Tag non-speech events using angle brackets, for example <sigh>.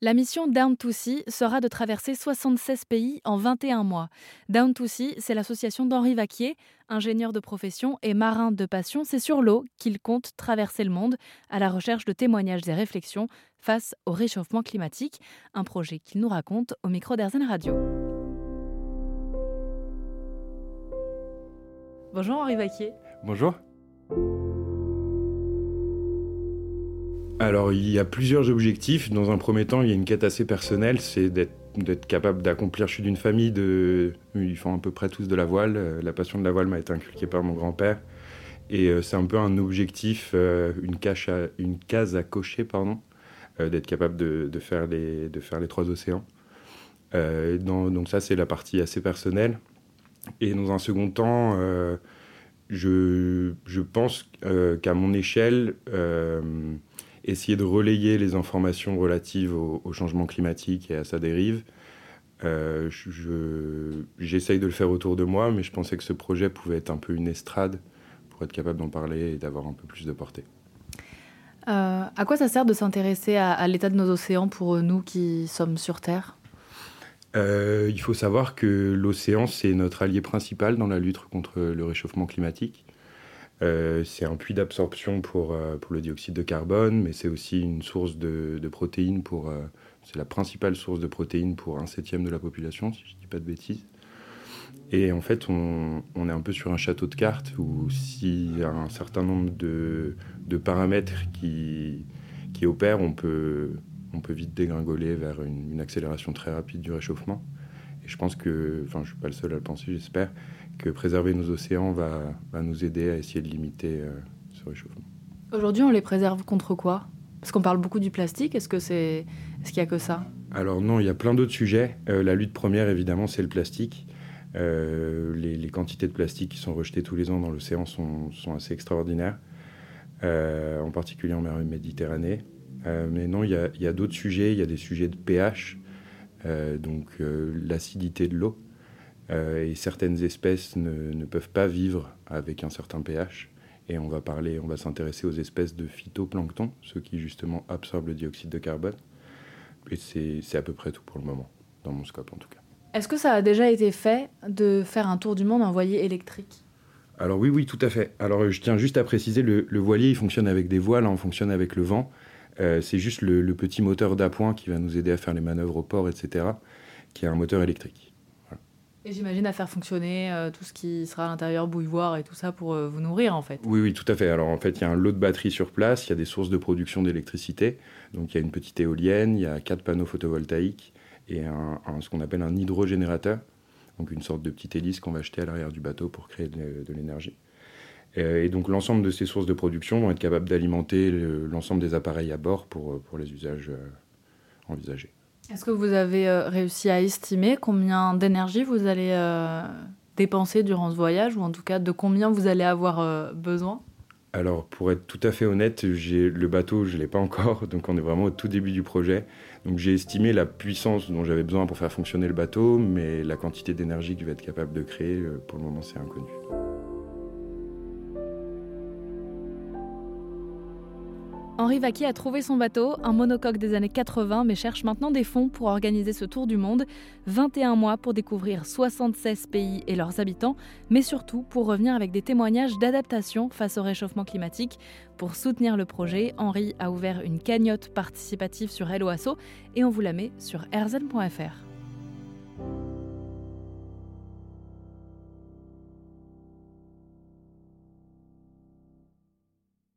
La mission Down to Sea sera de traverser 76 pays en 21 mois. Down to Sea, c'est l'association d'Henri Vaquier, ingénieur de profession et marin de passion. C'est sur l'eau qu'il compte traverser le monde à la recherche de témoignages et réflexions face au réchauffement climatique. Un projet qu'il nous raconte au micro d'Airzen Radio. Bonjour Henri Vaquier. Bonjour. Alors, il y a plusieurs objectifs. Dans un premier temps, il y a une quête assez personnelle, c'est d'être capable d'accomplir. Je suis d'une famille de. Ils font à peu près tous de la voile. Euh, la passion de la voile m'a été inculquée par mon grand-père. Et euh, c'est un peu un objectif, euh, une, case à cocher, pardon, d'être capable de, faire les, trois océans. donc, ça, c'est la partie assez personnelle. Et dans un second temps, je, pense qu'à mon échelle, essayer de relayer les informations relatives au, changement climatique et à sa dérive. Euh, J'essaye de le faire autour de moi, mais je pensais que ce projet pouvait être un peu une estrade pour être capable d'en parler et d'avoir un peu plus de portée. Euh, à quoi ça sert de s'intéresser à, l'état de nos océans pour nous qui sommes sur Terre? Euh, Il faut savoir que l'océan, c'est notre allié principal dans la lutte contre le réchauffement climatique. Euh, c'est un puits d'absorption pour, euh, pour le dioxyde de carbone, mais c'est aussi une source de, protéines pour. Euh, c'est la principale source de protéines pour un septième de la population, si je ne dis pas de bêtises. Et en fait, on, est un peu sur un château de cartes où s'il y a un certain nombre de, paramètres qui, opèrent, on peut, on peut vite dégringoler vers une accélération très rapide du réchauffement. Je pense que, enfin, je ne suis pas le seul à le penser, j'espère, que préserver nos océans va, nous aider à essayer de limiter euh, ce réchauffement. Aujourd'hui, on les préserve contre quoi? Parce qu'on parle beaucoup du plastique. Est-ce que c'est, est-ce qu'il y a que ça? Alors non, il y a plein d'autres sujets. Euh, la lutte première, évidemment, c'est le plastique. Euh, les, quantités de plastique qui sont rejetées tous les ans dans l'océan sont, sont assez extraordinaires, en particulier en mer Méditerranée. mais non, il y a, y a d'autres sujets. Il y a des sujets de pH, donc l'acidité de l'eau. Euh, et certaines espèces ne, peuvent pas vivre avec un certain pH. Et on va parler, on va s'intéresser aux espèces de phytoplancton, ceux qui justement absorbent le dioxyde de carbone. Et c'est à peu près tout pour le moment, dans mon scope en tout cas. Est-ce que ça a déjà été fait de faire un tour du monde en voilier électrique? Alors oui, oui, tout à fait. Alors je tiens juste à préciser, le, voilier, il fonctionne avec des voiles, hein, on fonctionne avec le vent. Euh, c'est juste le, le, petit moteur d'appoint qui va nous aider à faire les manœuvres au port, etc., qui est un moteur électrique. Et j'imagine à faire fonctionner euh, tout ce qui sera à l'intérieur, bouilloire et tout ça pour euh, vous nourrir en fait. Oui, oui, tout à fait. Alors en fait, il y a un lot de batteries sur place, il y a des sources de production d'électricité. Donc il y a une petite éolienne, il y a quatre panneaux photovoltaïques et un, ce qu'on appelle un hydrogénérateur, donc une sorte de petite hélice qu'on va acheter à l'arrière du bateau pour créer de, l'énergie. Et, donc l'ensemble de ces sources de production vont être capables d'alimenter l'ensemble des appareils à bord pour, pour les usages euh, envisagés. Est-ce que vous avez euh, réussi à estimer combien d'énergie vous allez euh, dépenser durant ce voyage, ou en tout cas de combien vous allez avoir euh, besoin? Alors, pour être tout à fait honnête, le bateau, je ne l'ai pas encore, <laughs> donc on est vraiment au tout début du projet. Donc j'ai estimé la puissance dont j'avais besoin pour faire fonctionner le bateau, mais la quantité d'énergie qu'il va être capable de créer, pour le moment, c'est inconnu. Henri Vaquier a trouvé son bateau, un monocoque des années 80, mais cherche maintenant des fonds pour organiser ce tour du monde. 21 mois pour découvrir 76 pays et leurs habitants, mais surtout pour revenir avec des témoignages d'adaptation face au réchauffement climatique. Pour soutenir le projet, Henri a ouvert une cagnotte participative sur Helloasso et on vous la met sur erzen.fr.